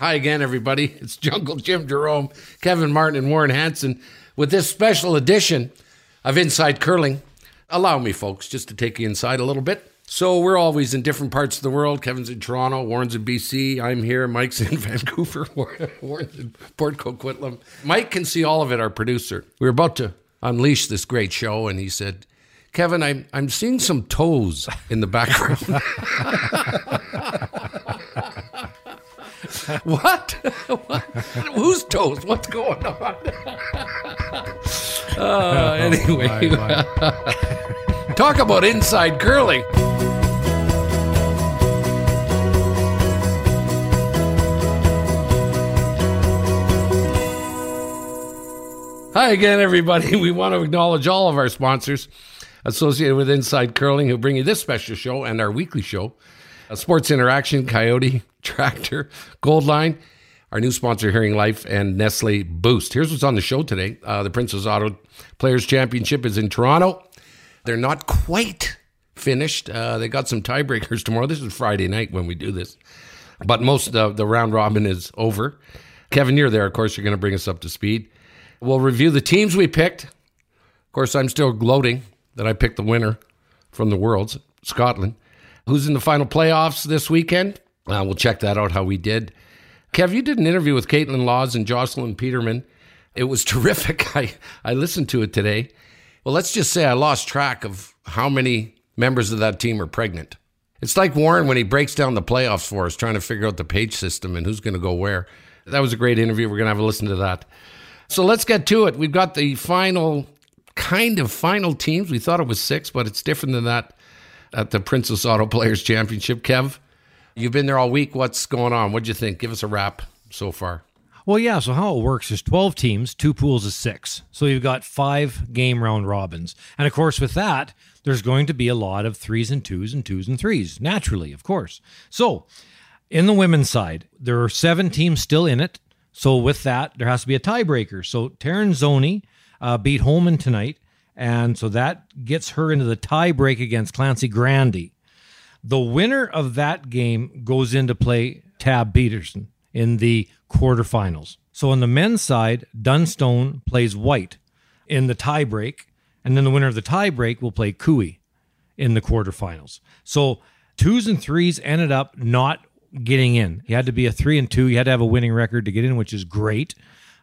Hi again, everybody. It's Jungle Jim Jerome, Kevin Martin, and Warren Hansen with this special edition of Inside Curling. Allow me, folks, just to take you inside a little bit. So, we're always in different parts of the world. Kevin's in Toronto, Warren's in BC, I'm here, Mike's in Vancouver, Warren's in Port Coquitlam. Mike can see all of it, our producer. We were about to unleash this great show, and he said, Kevin, I'm, I'm seeing some toes in the background. what? what? Whose toes? What's going on? uh, anyway, Oh, my, my. talk about inside curling. Hi again, everybody. We want to acknowledge all of our sponsors associated with Inside Curling who bring you this special show and our weekly show. Uh, Sports Interaction, Coyote, Tractor, Gold Line, our new sponsor, Hearing Life, and Nestle Boost. Here's what's on the show today. Uh, the Princess Auto Players Championship is in Toronto. They're not quite finished. Uh, they got some tiebreakers tomorrow. This is Friday night when we do this, but most of the round robin is over. Kevin, you're there. Of course, you're going to bring us up to speed. We'll review the teams we picked. Of course, I'm still gloating that I picked the winner from the Worlds, Scotland. Who's in the final playoffs this weekend? Uh, we'll check that out, how we did. Kev, you did an interview with Kaitlyn Lawes and Jocelyn Peterman. It was terrific. I, I listened to it today. Well, let's just say I lost track of how many members of that team are pregnant. It's like Warren when he breaks down the playoffs for us, trying to figure out the page system and who's going to go where. That was a great interview. We're going to have a listen to that. So let's get to it. We've got the final, kind of final teams. We thought it was six, but it's different than that at the Princess Auto Players Championship. Kev, you've been there all week. What's going on? What'd you think? Give us a wrap so far. Well, yeah. So how it works is 12 teams, two pools of six. So you've got five game round robins. And of course, with that, there's going to be a lot of threes and twos and twos and threes, naturally, of course. So in the women's side, there are seven teams still in it. So with that, there has to be a tiebreaker. So Tirinzoni uh, beat Homan tonight. And so that gets her into the tie break against Clancy Grandy. The winner of that game goes in to play Tab Peterson in the quarterfinals. So on the men's side, Dunstone plays Whyte in the tiebreak, and then the winner of the tiebreak will play Cooey in the quarterfinals. So twos and threes ended up not getting in. You had to be a three and two. You had to have a winning record to get in, which is great.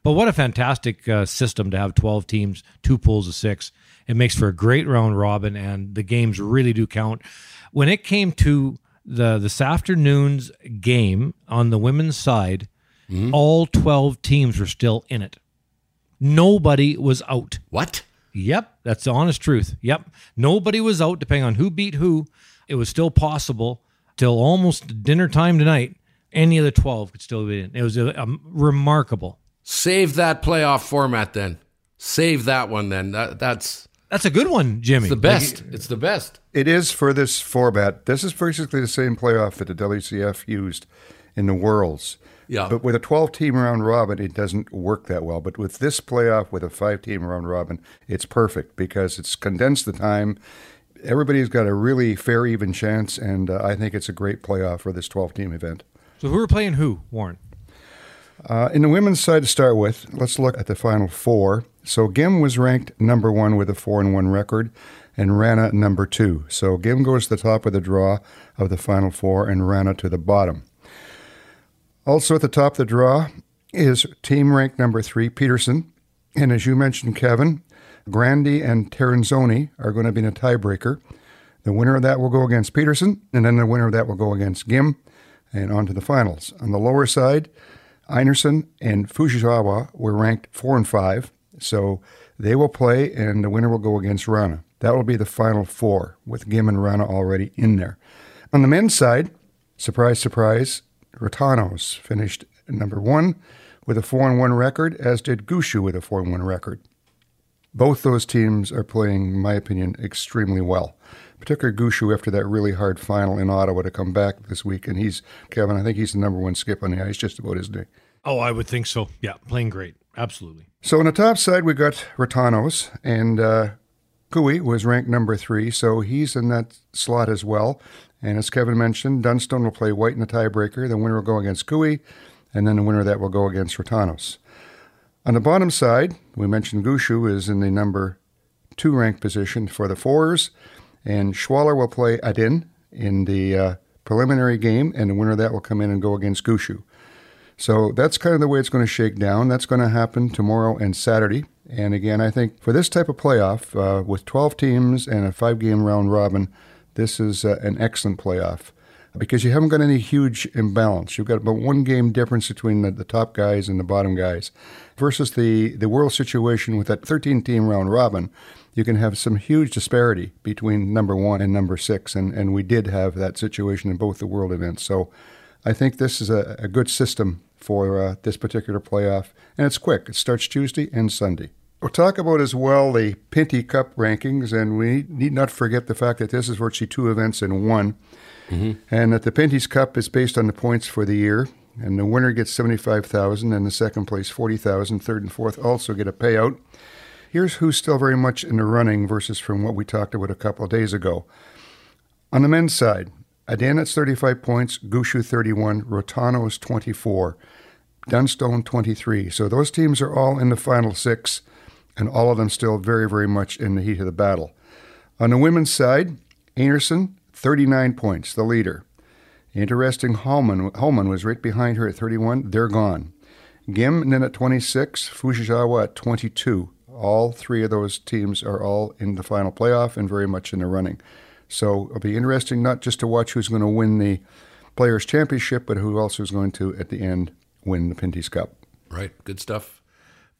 But what a fantastic uh, system to have 12 teams, two pools of six. It makes for a great round robin, and the games really do count. When it came to the this afternoon's game on the women's side, mm-hmm. all 12 teams were still in it. Nobody was out. What? Yep, that's the honest truth. Yep. Nobody was out, depending on who beat who. It was still possible till almost dinner time tonight. Any of the 12 could still be in. It was a, a remarkable. Save that playoff format then. Save that one then. That, that's That's a good one, Jimmy. It's the best. it's the best. It is for this format. This is basically the same playoff that the WCF used in the Worlds. Yeah. But with a 12 team round robin, it doesn't work that well. But with this playoff, with a five team round robin, it's perfect because it's condensed the time. Everybody's got a really fair, even chance. And uh, I think it's a great playoff for this 12 team event. So who are playing who, Warren? Uh, in the women's side to start with, let's look at the final four. So Gim was ranked number one with a four and one record, and Wranå number two. So Gim goes to the top of the draw of the final four, and Wranå to the bottom. Also at the top of the draw is team ranked number three, Peterson. And as you mentioned, Kevin, Grandy and Tirinzoni are going to be in a tiebreaker. The winner of that will go against Peterson, and then the winner of that will go against Gim, and on to the finals. On the lower side, Einarson and Fujisawa were ranked four and five, so they will play, and the winner will go against Wranå. That will be the final four, with Gim and Wranå already in there. On the men's side, surprise, surprise, Retornaz finished number one with a 4 1 record, as did Gushue with a 4 1 record. Both those teams are playing, in my opinion, extremely well. Particularly Gushue after that really hard final in Ottawa to come back this week. And he's, Kevin, I think he's the number one skip on the ice just about, isn't he? Oh, I would think so. Yeah, playing great. Absolutely. So on the top side, we got Retornaz, and uh, was ranked number three, so he's in that slot as well. And as Kevin mentioned, Dunstone will play Whyte in the tiebreaker. The winner will go against Cooey, and then the winner of that will go against Retornaz. On the bottom side, we mentioned Gushue is in the number two ranked position for the fours, and Schwaller will play Edin in the uh, preliminary game, and the winner of that will come in and go against Gushue. So that's kind of the way it's going to shake down. That's going to happen tomorrow and Saturday. And again, I think for this type of playoff, uh, with 12 teams and a five game round robin, this is uh, an excellent playoff because you haven't got any huge imbalance. You've got about one game difference between the, the top guys and the bottom guys versus the, the world situation with that 13 team round robin. You can have some huge disparity between number one and number six, and, and we did have that situation in both the world events. So I think this is a, a good system for uh, this particular playoff, and it's quick. It starts Tuesday and Sunday. We'll talk about as well the Pinty Cup rankings, and we need not forget the fact that this is virtually two events in one. Mm-hmm. And that the Pinty's Cup is based on the points for the year, and the winner gets seventy-five thousand, and the second place forty thousand. Third and fourth also get a payout. Here's who's still very much in the running versus from what we talked about a couple of days ago. On the men's side, Adanet's 35 points, Gushue 31, Retornaz 24, Dunstone 23. So those teams are all in the final six, and all of them still very, very much in the heat of the battle. On the women's side, Einarson 39 points, the leader. Interesting, Homan, was right behind her at 31. They're gone. Gim then at 26, Fujisawa at 22. All three of those teams are all in the final playoff and very much in the running. So it'll be interesting not just to watch who's going to win the Players' Championship, but who also is going to, at the end, win the Pinty's Cup. Right. Good stuff.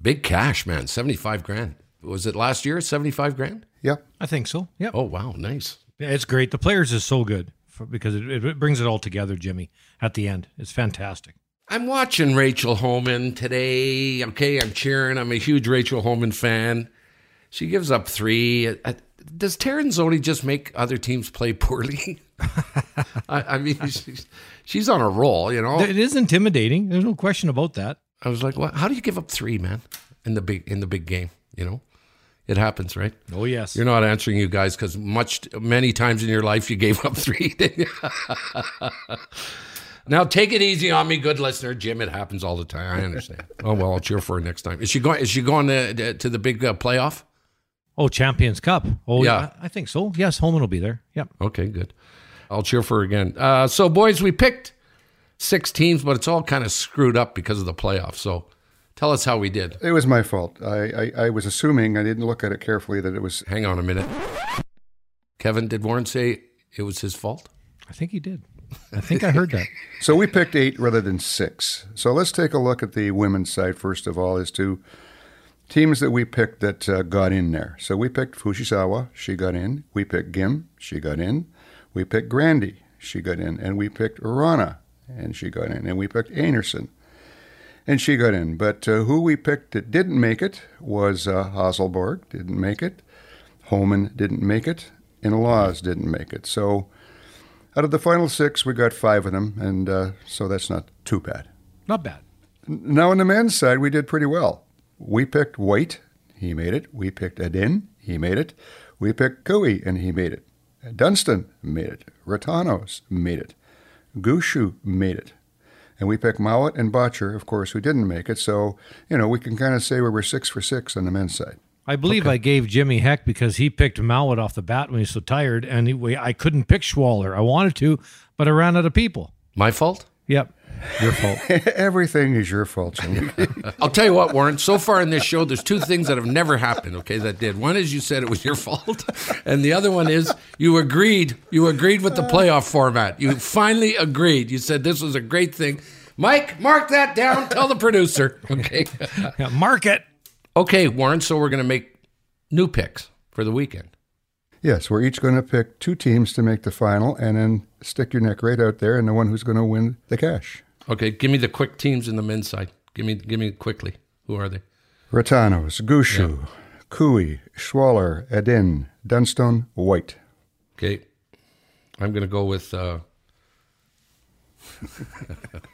Big cash, man. 75 grand. Was it last year? 75 grand? Yeah. I think so. Yeah. Oh, wow. Nice. Yeah, it's great. The players is so good for, because it, it brings it all together, Jimmy, at the end. It's fantastic. I'm watching Rachel Homan today. Okay, I'm cheering. I'm a huge Rachel Homan fan. She gives up three. Does Zoni just make other teams play poorly? I, I, mean, she's, she's, on a roll, you know. It is intimidating. There's no question about that. I was like, "What? How do you give up three, man, in the big in the big game?" You know. It happens, right? Oh yes. You're not answering you guys because much many times in your life you gave up three. now take it easy on me, good listener, Jim. It happens all the time. I understand. oh well, I'll cheer for her next time. Is she going? Is she going to, to the big uh, playoff? Oh, Champions Cup. Oh yeah, I, I think so. Yes, Homan will be there. Yep. Okay, good. I'll cheer for her again. Uh, so, boys, we picked six teams, but it's all kind of screwed up because of the playoffs. So Tell us how we did. It was my fault. I, I, I was assuming, I didn't look at it carefully, that it was. Hang on a minute. Kevin, did Warren say it was his fault? I think he did. I think I heard that. so we picked eight rather than six. So let's take a look at the women's side first of all, as to teams that we picked that uh, got in there. So we picked Fujisawa, she got in. We picked Gim, she got in. We picked Grandy, she got in. And we picked Wranå, and she got in. And we picked Anderson, and she got in. But uh, who we picked that didn't make it was uh, Hasselborg, didn't make it. Homan didn't make it. And Lawes didn't make it. So out of the final six, we got five of them, and uh, so that's not too bad. Not bad. Now, on the men's side, we did pretty well. We picked Whyte, he made it. We picked Edin, he made it. We picked Cooey, and he made it. Dunstone made it. Retornaz made it. Gushue made it. And we picked Mouat and Bottcher, of course, who didn't make it. So, you know, we can kind of say we were six for six on the men's side. I believe okay. I gave Jimmy heck because he picked Mouat off the bat when he was so tired, and he, I couldn't pick Schwaller. I wanted to, but I ran out of people. My fault? Yep. Your fault. Everything is your fault, Jimmy. I'll tell you what, Warren. So far in this show, there's two things that have never happened. Okay, that did. One is you said it was your fault, and the other one is you agreed. You agreed with the playoff format. You finally agreed. You said this was a great thing. Mike, mark that down. Tell the producer. Okay. yeah, mark it. Okay, Warren. So we're going to make new picks for the weekend. Yes, we're each going to pick two teams to make the final, and then stick your neck right out there, and the one who's going to win the cash. Okay, give me the quick teams in the men's side. Give me, give me quickly. Who are they? Retornaz, Gushue, Cooey, Schwaller, Edin, Dunstone, Whyte. Okay, I'm going to go with. Uh,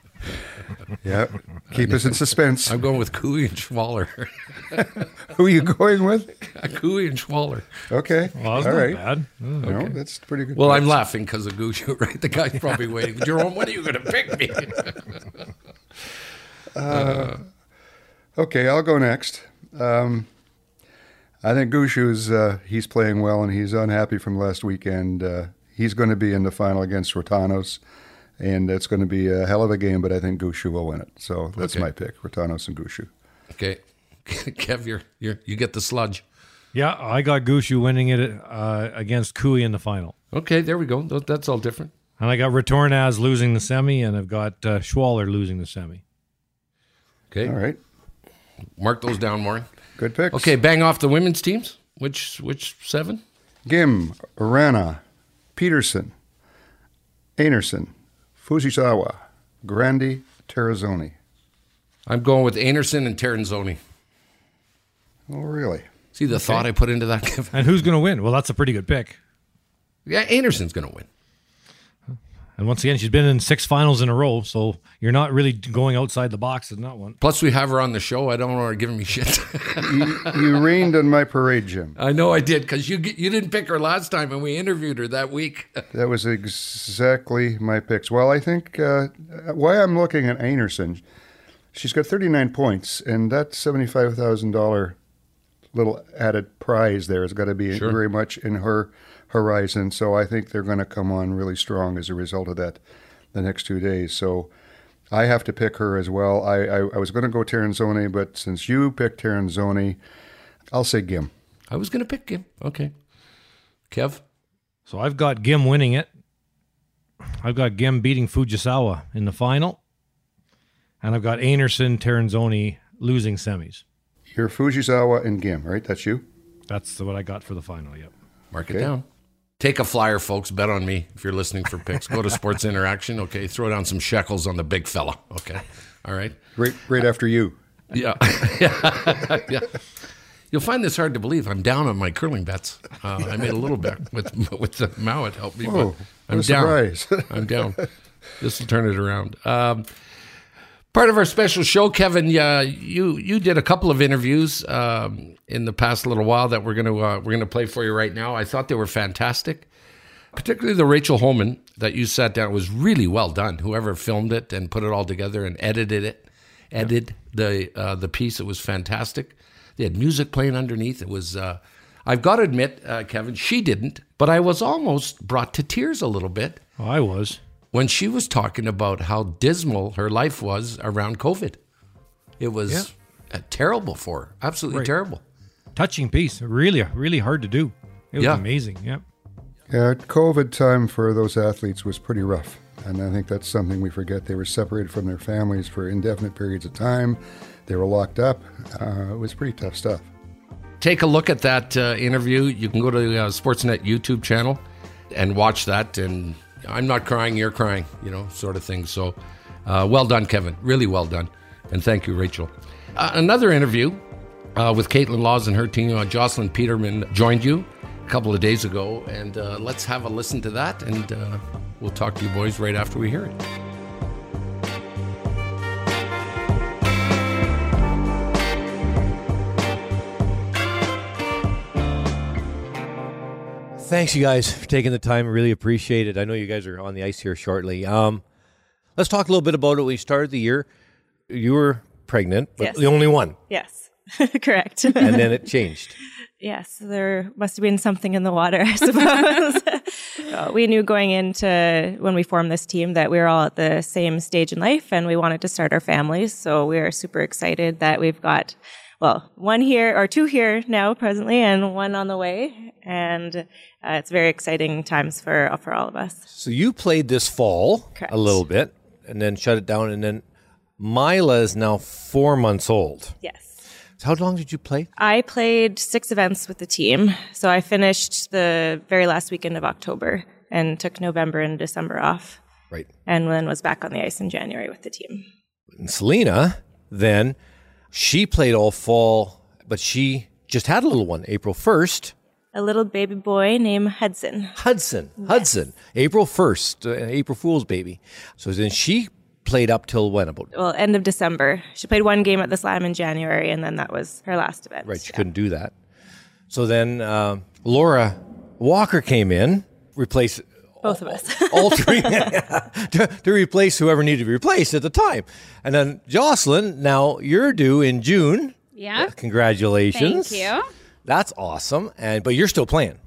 Yeah, keep us in suspense. I'm going with Cooey and Schwaller. Who are you going with? Cooey and Schwaller. Okay, Well, that's all not right. bad. No, that's pretty good. Well, I'm laughing because of Gushue, right? The guy's probably waiting. Jerome, when are you going to pick me? Okay, I'll go next. Um, I think Gushue's uh, he's playing well and he's unhappy from last weekend. Uh, he's going to be in the final against Retornaz, and it's going to be a hell of a game. But I think Gushue will win it. So that's Okay. my pick: Retornaz and Gushue. okay, Kev, you're, you're, you get the sludge. Yeah, I got Gushue winning it uh, against Kui in the final. Okay, there we go. That's all different. And I got Retornaz losing the semi, and I've got uh, Schwaller losing the semi. Okay, All right, mark those down, Warren. good picks. Okay, bang off the women's teams. Which which seven? Gim, Wranå, Peterson, Einarson, Fujisawa, Grandy, Tirinzoni. I'm going with Anderson and Tirinzoni. Oh, really? See the thought I put into that, And who's going to win? Well, that's a pretty good pick. Yeah, Anderson's going to win. And once again, she's been in six finals in a row, so you're not really going outside the box in that one. Plus, we have her on the show. I don't want her giving me shit. you, you rained on my parade, Jim. I know I did because you you didn't pick her last time, and we interviewed her that week. That was exactly my picks. Well, I think uh, why I'm looking at Einarson, she's got 39 points, and that $75,000 little added prize there has got to be Sure. very much in her horizon. So I think they're going to come on really strong as a result of that the next two days. So I have to pick her as well. I, I, I was going to go Tirinzoni, but since you picked Tirinzoni, I'll say Gim. I was going to pick him. Okay, Kev. So I've got Gim winning it. I've got Gim beating Fujisawa in the final. And I've got Anderson, Tirinzoni losing semis. You're Fujisawa and Gim, right? That's you? That's what I got for the final, yep. Mark it down. Take a flyer, folks. Bet on me if you're listening for picks. Go to Sports Interaction. Okay, throw down some shekels on the big fella. Okay, all right. Right, right after you. Yeah, yeah, yeah. You'll find this hard to believe. I'm down on my curling bets. Uh, I made a little bet with with the Mouat helped me. but Whoa, I'm down. I'm down. This will turn it around. Um, part of our special show, Kevin. Yeah, you you did a couple of interviews um, in the past little while that we're gonna uh, we're gonna play for you right now. I thought they were fantastic, particularly the Rachel Homan that you sat down was really well done. Whoever filmed it and put it all together and edited it, edited the uh, the piece, it was fantastic. They had music playing underneath. It was. Uh, I've got to admit, uh, Kevin, she didn't, but I was almost brought to tears a little bit Oh, I was. When she was talking about how dismal her life was around COVID. It was uh, terrible for her, absolutely Right. terrible. Touching piece. Really, really hard to do. It was Yeah. amazing. Yep. Yeah, COVID time for those athletes was pretty rough. And I think that's something we forget. They were separated from their families for indefinite periods of time. They were locked up. Uh, it was pretty tough stuff. Take a look at that uh, interview. You can go to the uh, Sportsnet YouTube channel and watch that. And I'm not crying, you're crying, you know, sort of thing. So uh, well done, Kevin. Really well done. And thank you, Rachel. Uh, another interview uh, with Kaitlyn Lawes and her team. Uh, Jocelyn Peterman joined you a couple of days ago. And uh, let's have a listen to that. And uh, we'll talk to you boys right after we hear it. Thanks, you guys, for taking the time. Really appreciate it. I know you guys are on the ice here shortly. Um, let's talk a little bit about it. We started the year. You were pregnant, but Yes. the only one, Yes, correct. and then it changed. yes, there must have been something in the water, I suppose. Uh, we knew going into when we formed this team that we were all at the same stage in life and we wanted to start our families. So we are super excited that we've got, well, one here or two here now presently and one on the way. And uh, it's very exciting times for, for all of us. So you played this fall Correct. a little bit, and then shut it down, and then Mila is now four months old. Yes. So how long did you play? I played six events with the team. So I finished the very last weekend of October and took November and December off. Right. and then was back on the ice in January with the team. And Selena, then, she played all fall, but she just had a little one April 1st. A little baby boy named Hudson. Hudson, Hudson, April 1st, uh, April Fool's baby. So then she played up till when? About Well, end of December. She played one game at the Slam in January, and then that was her last event. Right, she Yeah. couldn't do that. So then uh, Laura Walker came in, replace Both of us. all three to, to replace whoever needed to be replaced at the time. And then Jocelyn, now you're due in June. Yeah. Congratulations. Thank you. That's awesome. And but you're still playing.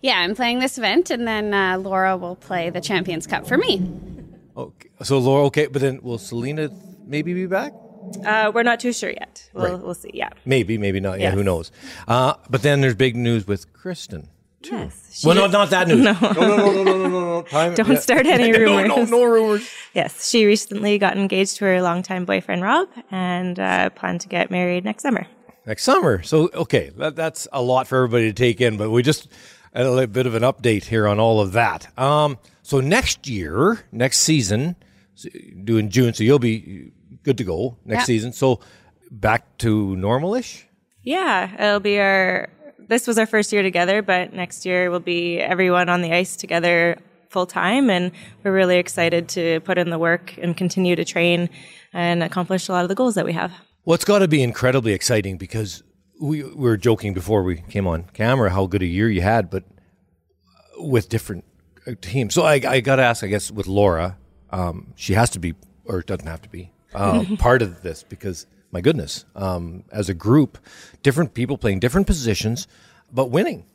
Yeah, I'm playing this event, and then uh, Laura will play the Champions Cup for me. Okay. So Laura, okay, but then will Selena maybe be back? Uh, we're not too sure yet. We'll, Right. we'll see. Yeah. Maybe, maybe not. Yeah, Yes. who knows? Uh, but then there's big news with Kristin. Yes. She Well, no, not that news. No, no, no, no, no, no, no, no. Time, Don't start any rumors. no, no rumors. Yes, she recently got engaged to her longtime boyfriend Rob, and uh, plan to get married next summer. next summer. So okay, that, that's a lot for everybody to take in, but we just a little bit of an update here on all of that. Um, so next year, next season, so due in June, so you'll be good to go next Yeah. season. So back to normalish. Yeah, it'll be our. This was our first year together, but next year will be everyone on the ice together full time, and we're really excited to put in the work and continue to train and accomplish a lot of the goals that we have. Well, it's got to be incredibly exciting because we, we were joking before we came on camera how good a year you had, but with different uh, teams. So I, I got to ask, I guess, with Laura, um, she has to be, or doesn't have to be, uh, part of this because, my goodness, um, as a group, different people playing different positions, but winning.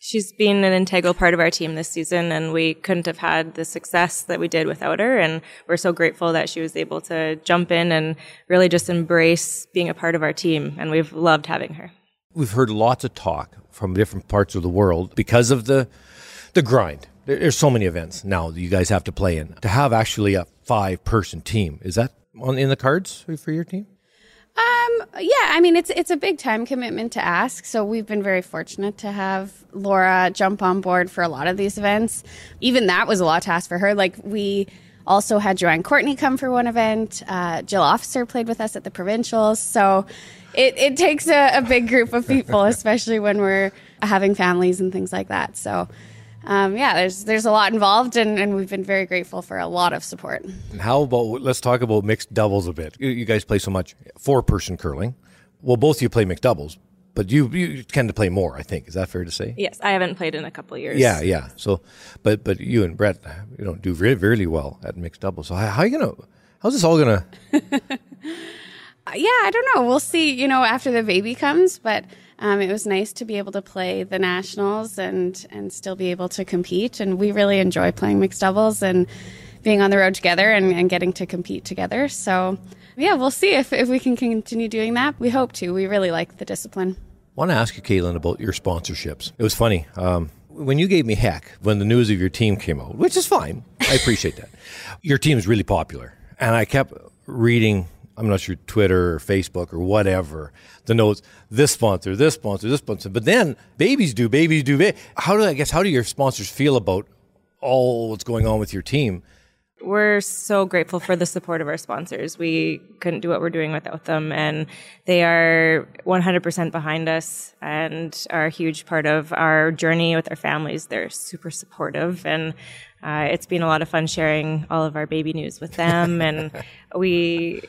She's been an integral part of our team this season, and we couldn't have had the success that we did without her. And we're so grateful that she was able to jump in and really just embrace being a part of our team. And we've loved having her. We've heard lots of talk from different parts of the world because of the the grind. There's so many events now that you guys have to play in. To have actually a five person team is that on in the cards for your team? Um, yeah, I mean it's it's a big time commitment to ask. So we've been very fortunate to have Laura jump on board for a lot of these events. Even that was a lot to ask for her. Like we also had Joanne Courtney come for one event. Uh, Jill Officer played with us at the provincials. So it, it takes a, a big group of people, especially when we're having families and things like that. So um, yeah, there's there's a lot involved, and, and we've been very grateful for a lot of support. And how about let's talk about mixed doubles a bit. You, you guys play so much four person curling. Well, both of you play mixed doubles, but you you tend to play more. I think is that fair to say? Yes, I haven't played in a couple years. Yeah, yeah. So, but but you and Brett, you know, do really really well at mixed doubles. So how, how you gonna? How's this all gonna? yeah, I don't know. We'll see, you know, after the baby comes, but um, it was nice to be able to play the nationals and and still be able to compete. And we really enjoy playing mixed doubles and being on the road together and, and getting to compete together. So yeah, we'll see if, if we can continue doing that. We hope to. We really like the discipline. I want to ask you, Kaitlyn, about your sponsorships. It was funny. Um, when you gave me heck when the news of your team came out, which is fine. I appreciate that. Your team is really popular. And I kept reading, I'm not sure, Twitter or Facebook or whatever, the notes, this sponsor, this sponsor, this sponsor. But then babies do, babies do. Ba- how do I guess, how do your sponsors feel about all what's going on with your team? We're so grateful for the support of our sponsors. We couldn't do what we're doing without them, and they are 100% behind us and are a huge part of our journey with our families. They're super supportive, and uh, it's been a lot of fun sharing all of our baby news with them. and we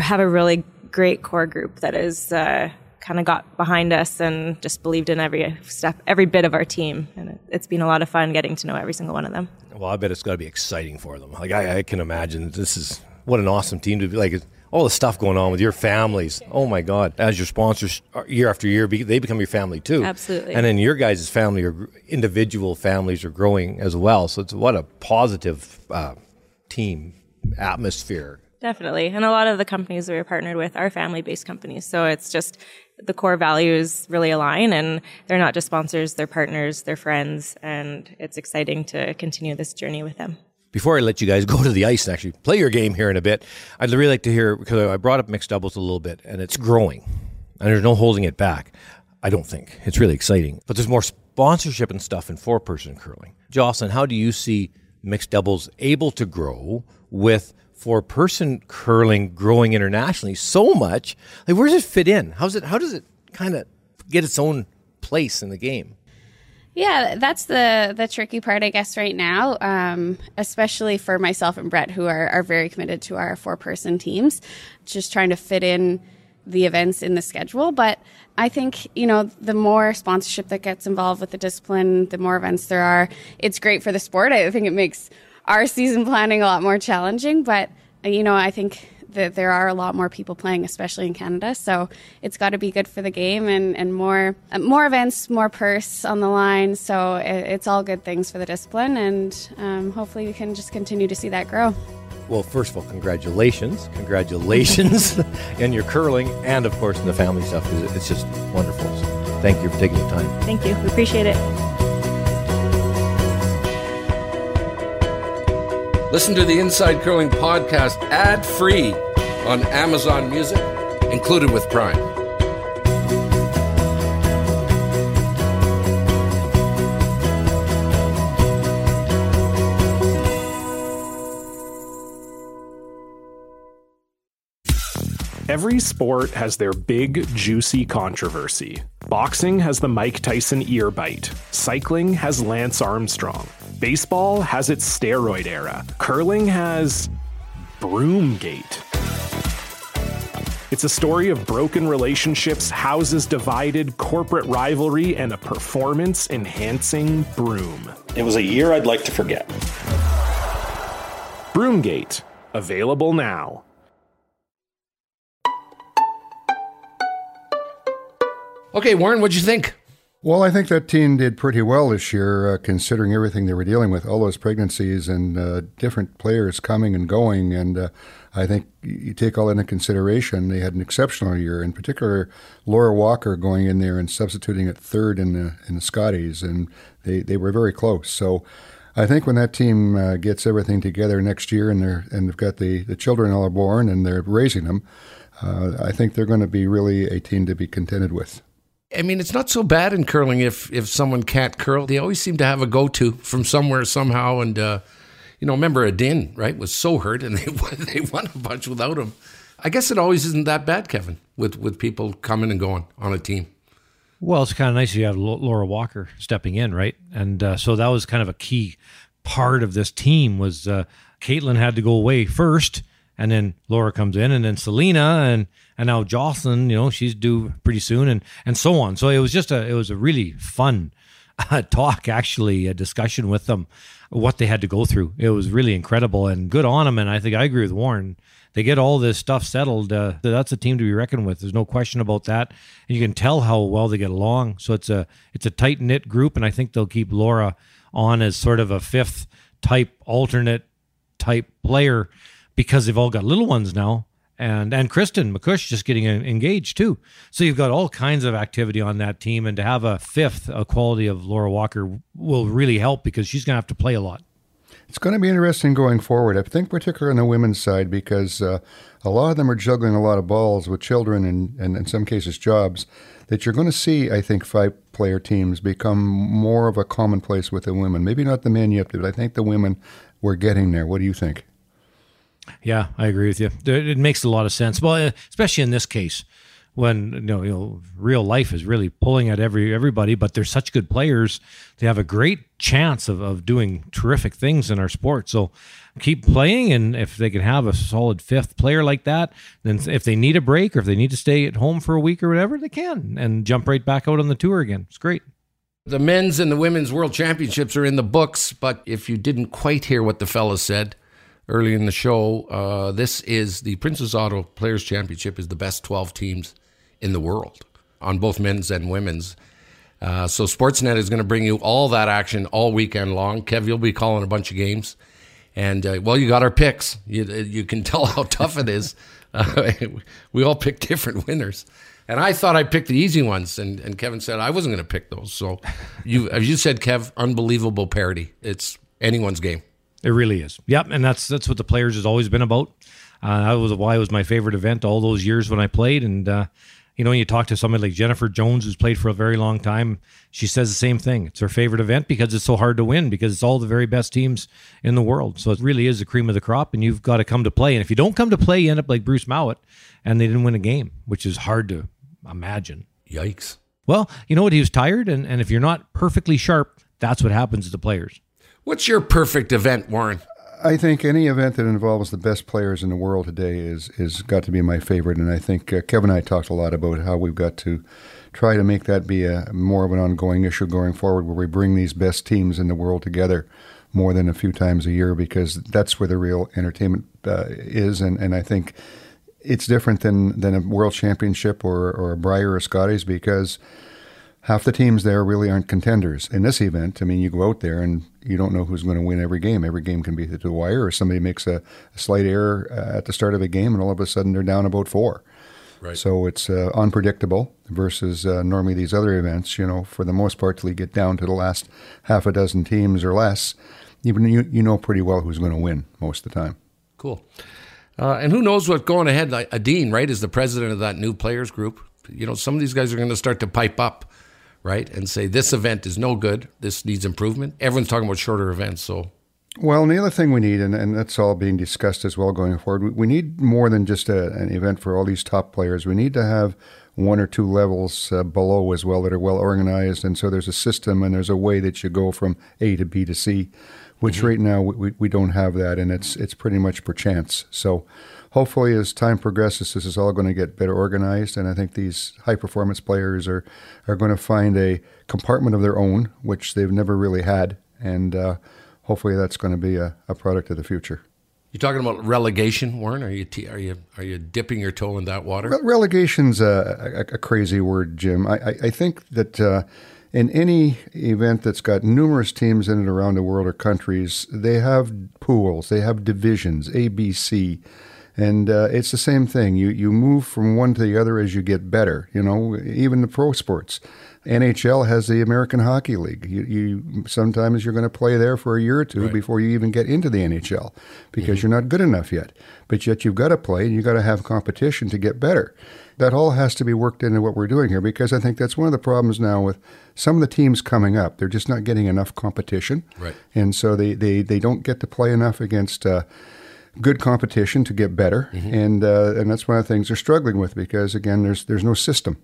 have a really great core group that is uh, kind of got behind us and just believed in every step, every bit of our team. And it, it's been a lot of fun getting to know every single one of them. Well, I bet it's got to be exciting for them. Like I, I can imagine this is what an awesome team to be like. All the stuff going on with your families. Oh my God! As your sponsors, year after year, they become your family too. Absolutely. And then your guys' family or individual families are growing as well. So it's what a positive uh, team atmosphere. Definitely. And a lot of the companies we're partnered with are family based companies. So it's just the core values really align and they're not just sponsors, they're partners, they're friends. And it's exciting to continue this journey with them. Before I let you guys go to the ice and actually play your game here in a bit, I'd really like to hear because I brought up mixed doubles a little bit and it's growing and there's no holding it back. I don't think it's really exciting, but there's more sponsorship and stuff in four person curling. Jocelyn, how do you see mixed doubles able to grow with four person curling growing internationally so much? Like, where does it fit in? How's it? How does it kind of get its own place in the game? Yeah, that's the the tricky part, I guess, right now, um, especially for myself and Brett, who are, are very committed to our four person teams, just trying to fit in the events in the schedule. But I think, you know, the more sponsorship that gets involved with the discipline, the more events there are, it's great for the sport. I think it makes our season planning a lot more challenging. But, you know, I think that there are a lot more people playing, especially in Canada. So it's got to be good for the game and, and more uh, more events, more purse on the line. So it, it's all good things for the discipline, and um, hopefully we can just continue to see that grow. Well, first of all, congratulations, congratulations, in your curling, and of course in the family stuff because it's just wonderful. So thank you for taking the time. Thank you. We appreciate it. Listen to the Inside Curling podcast ad free on Amazon Music, included with Prime. Every sport has their big, juicy controversy. Boxing has the Mike Tyson ear bite. Cycling has Lance Armstrong. Baseball has its steroid era. Curling has. Broomgate. It's a story of broken relationships, houses divided, corporate rivalry, and a performance enhancing broom. It was a year I'd like to forget. Broomgate. Available now. Okay, Warren, what'd you think? Well, I think that team did pretty well this year, uh, considering everything they were dealing with, all those pregnancies and uh, different players coming and going. And uh, I think you take all that into consideration. They had an exceptional year, in particular, Laura Walker going in there and substituting at third in the in the Scotties, and they, they were very close. So. I think when that team uh, gets everything together next year, and they're and they've got the, the children all born and they're raising them, uh, I think they're going to be really a team to be contended with. I mean, it's not so bad in curling if if someone can't curl. They always seem to have a go to from somewhere somehow. And uh, you know, remember Edin, right, was so hurt, and they they won a bunch without him. I guess it always isn't that bad, Kevin, with with people coming and going on a team. Well, it's kind of nice you have Laura Walker stepping in, right? And uh, so that was kind of a key part of this team was uh, Kaitlyn had to go away first, and then Laura comes in, and then Selena, and and now Jocelyn, you know, she's due pretty soon, and and so on. So it was just a it was a really fun uh, talk, actually, a discussion with them, what they had to go through. It was really incredible and good on them. And I think I agree with Warren. They get all this stuff settled. Uh, that's a team to be reckoned with. There's no question about that. And you can tell how well they get along. So it's a it's a tight knit group, and I think they'll keep Laura on as sort of a fifth type alternate type player because they've all got little ones now and and Kristin MacCuish just getting engaged too. So you've got all kinds of activity on that team, and to have a fifth, a quality of Laura Walker will really help because she's going to have to play a lot. It's going to be interesting going forward. I think particularly on the women's side because uh, a lot of them are juggling a lot of balls with children and, and in some cases jobs. That you're going to see, I think, five-player teams become more of a commonplace with the women. Maybe not the men yet, but I think the women we're getting there. What do you think? Yeah, I agree with you. It makes a lot of sense. Well, especially in this case, when you know, you know, real life is really pulling at every everybody, but they're such good players. They have a great chance of, of doing terrific things in our sport. So keep playing, and if they can have a solid fifth player like that, then if they need a break or if they need to stay at home for a week or whatever, they can and jump right back out on the tour again. It's great. The men's and the women's world championships are in the books, but if you didn't quite hear what the fellas said, early in the show, uh, this is the Princess Auto Players Championship is the best 12 teams in the world on both men's and women's. Uh, so Sportsnet is going to bring you all that action all weekend long. Kev, you'll be calling a bunch of games, and uh, well, you got our picks. You you can tell how tough it is. Uh, we all pick different winners, and I thought I picked the easy ones, and, and Kevin said I wasn't going to pick those. So you, as you said, Kev, unbelievable parity. It's anyone's game. It really is. Yep, and that's that's what the players has always been about. Uh, that was why it was my favorite event all those years when I played, and uh, You know, when you talk to somebody like Jennifer Jones, who's played for a very long time, she says the same thing. It's her favorite event because it's so hard to win because it's all the very best teams in the world. So it really is the cream of the crop, and you've got to come to play. And if you don't come to play, you end up like Bruce Mouat, and they didn't win a game, which is hard to imagine. Yikes. Well, you know what? He was tired, and, and if you're not perfectly sharp, that's what happens to the players. What's your perfect event, Warren? I think any event that involves the best players in the world today is is got to be my favorite, and I think uh, Kevin and I talked a lot about how we've got to try to make that be a more of an ongoing issue going forward, where we bring these best teams in the world together more than a few times a year, because that's where the real entertainment uh, is, and and I think it's different than than a world championship or or a Brier or Scotties because half the teams there really aren't contenders. In this event, I mean, you go out there and you don't know who's going to win every game. Every game can be to the wire, or somebody makes a, a slight error uh, at the start of a game, and all of a sudden they're down about four. Right. So it's uh, unpredictable versus uh, normally these other events. You know, for the most part, till you get down to the last half a dozen teams or less, even you you know pretty well who's going to win most of the time. Cool. Uh, and who knows what going ahead? Like Edin, right, is the president of that new players group. You know, some of these guys are going to start to pipe up right? And say this event is no good. This needs improvement. Everyone's talking about shorter events, so. Well, the other thing we need, and, and that's all being discussed as well going forward, we, we need more than just a, an event for all these top players. We need to have one or two levels uh, below as well that are well organized. And so there's a system and there's a way that you go from A to B to C, which mm-hmm. right now we, we don't have that. And it's, it's pretty much per chance. So hopefully, as time progresses, this is all going to get better organized, and I think these high performance players are are going to find a compartment of their own, which they've never really had, and uh, hopefully, that's going to be a, a product of the future. You're talking about relegation, Warren? Are you t- are you are you dipping your toe in that water? Re- relegation's a, a, a, crazy word, Jim. I, I, I think that uh, in any event that's got numerous teams in it around the world or countries, they have pools, they have divisions, A, B, C. And uh, it's the same thing. You you move from one to the other as you get better. You know, even the pro sports. NHL has the American Hockey League. You, you sometimes you're going to play there for a year or two right. before you even get into the NHL because mm-hmm. you're not good enough yet. But yet you've got to play and you've got to have competition to get better. That all has to be worked into what we're doing here because I think that's one of the problems now with some of the teams coming up. They're just not getting enough competition, right? And so they they, they don't get to play enough against. Uh, good competition to get better, mm-hmm. and uh, and that's one of the things they're struggling with because again, there's there's no system.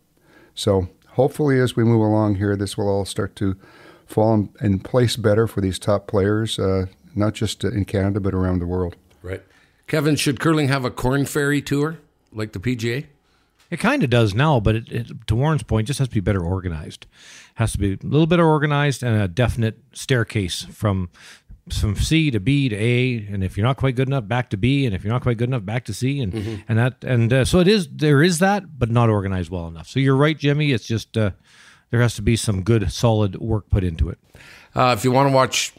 So hopefully, as we move along here, this will all start to fall in, in place better for these top players, uh, not just in Canada but around the world. Right, Kevin. Should curling have a Korn Ferry tour like the PGA? It kind of does now, but it, it, to Warren's point, just has to be better organized. Has to be a little better organized and a definite staircase from from C to B to A, and if you're not quite good enough, back to B, and if you're not quite good enough, back to C, and mm-hmm. and that and uh, so it is. There is that, but not organized well enough. So you're right, Jimmy. It's just uh, there has to be some good, solid work put into it. Uh, if you want to watch,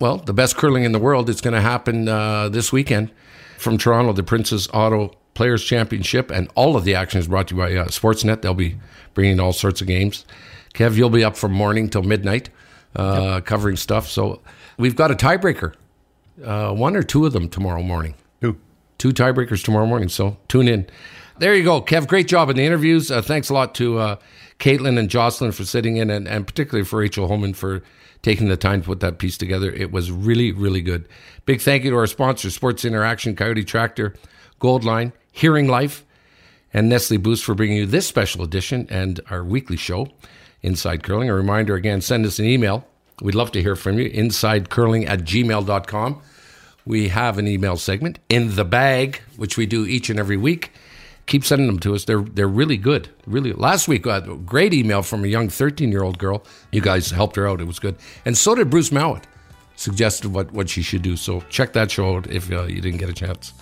well, the best curling in the world, it's going to happen uh, this weekend from Toronto, the Princess Auto Players Championship, and all of the action is brought to you by uh, Sportsnet. They'll be bringing all sorts of games. Kev, you'll be up from morning till midnight uh, yep. covering stuff. So We've got a tiebreaker, uh, one or two of them tomorrow morning. Two. Two tiebreakers tomorrow morning. So tune in. There you go, Kev. Great job in the interviews. Uh, thanks a lot to uh, Kaitlyn and Jocelyn for sitting in, and, and particularly for Rachel Homan for taking the time to put that piece together. It was really, really good. Big thank you to our sponsors, Sports Interaction, Coyote Tractor, Goldline, Hearing Life, and Nestle Boost for bringing you this special edition and our weekly show, Inside Curling. A reminder again, send us an email, We'd love to hear from you. InsideCurling at gmail.com. We have an email segment, In the Bag, which we do each and every week. Keep sending them to us. They're they're really good. Really, last week, a great email from a young 13 year old girl. You guys helped her out. It was good. And so did Bruce Mouat, suggested what, what she should do. So check that show out if uh, you didn't get a chance.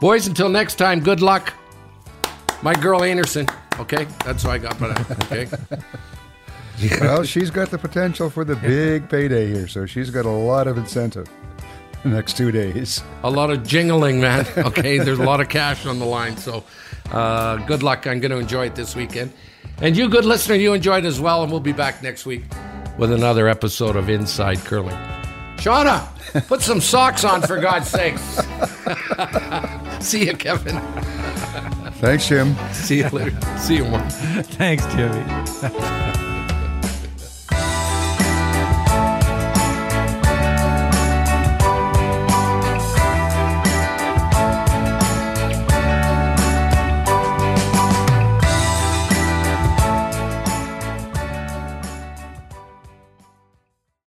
Boys, until next time, good luck. My girl Anderson. Okay, that's what I got that. Okay. well, she's got the potential for the big payday here, so she's got a lot of incentive the next two days. A lot of jingling, man. Okay, there's a lot of cash on the line, so uh, good luck. I'm going to enjoy it this weekend. And you, good listener, you enjoyed as well, and we'll be back next week with another episode of Inside Curling. Shauna, put some socks on for God's sakes. See you, Kevin. Thanks, Jim. See you later. See you, Mark. Thanks, Jimmy.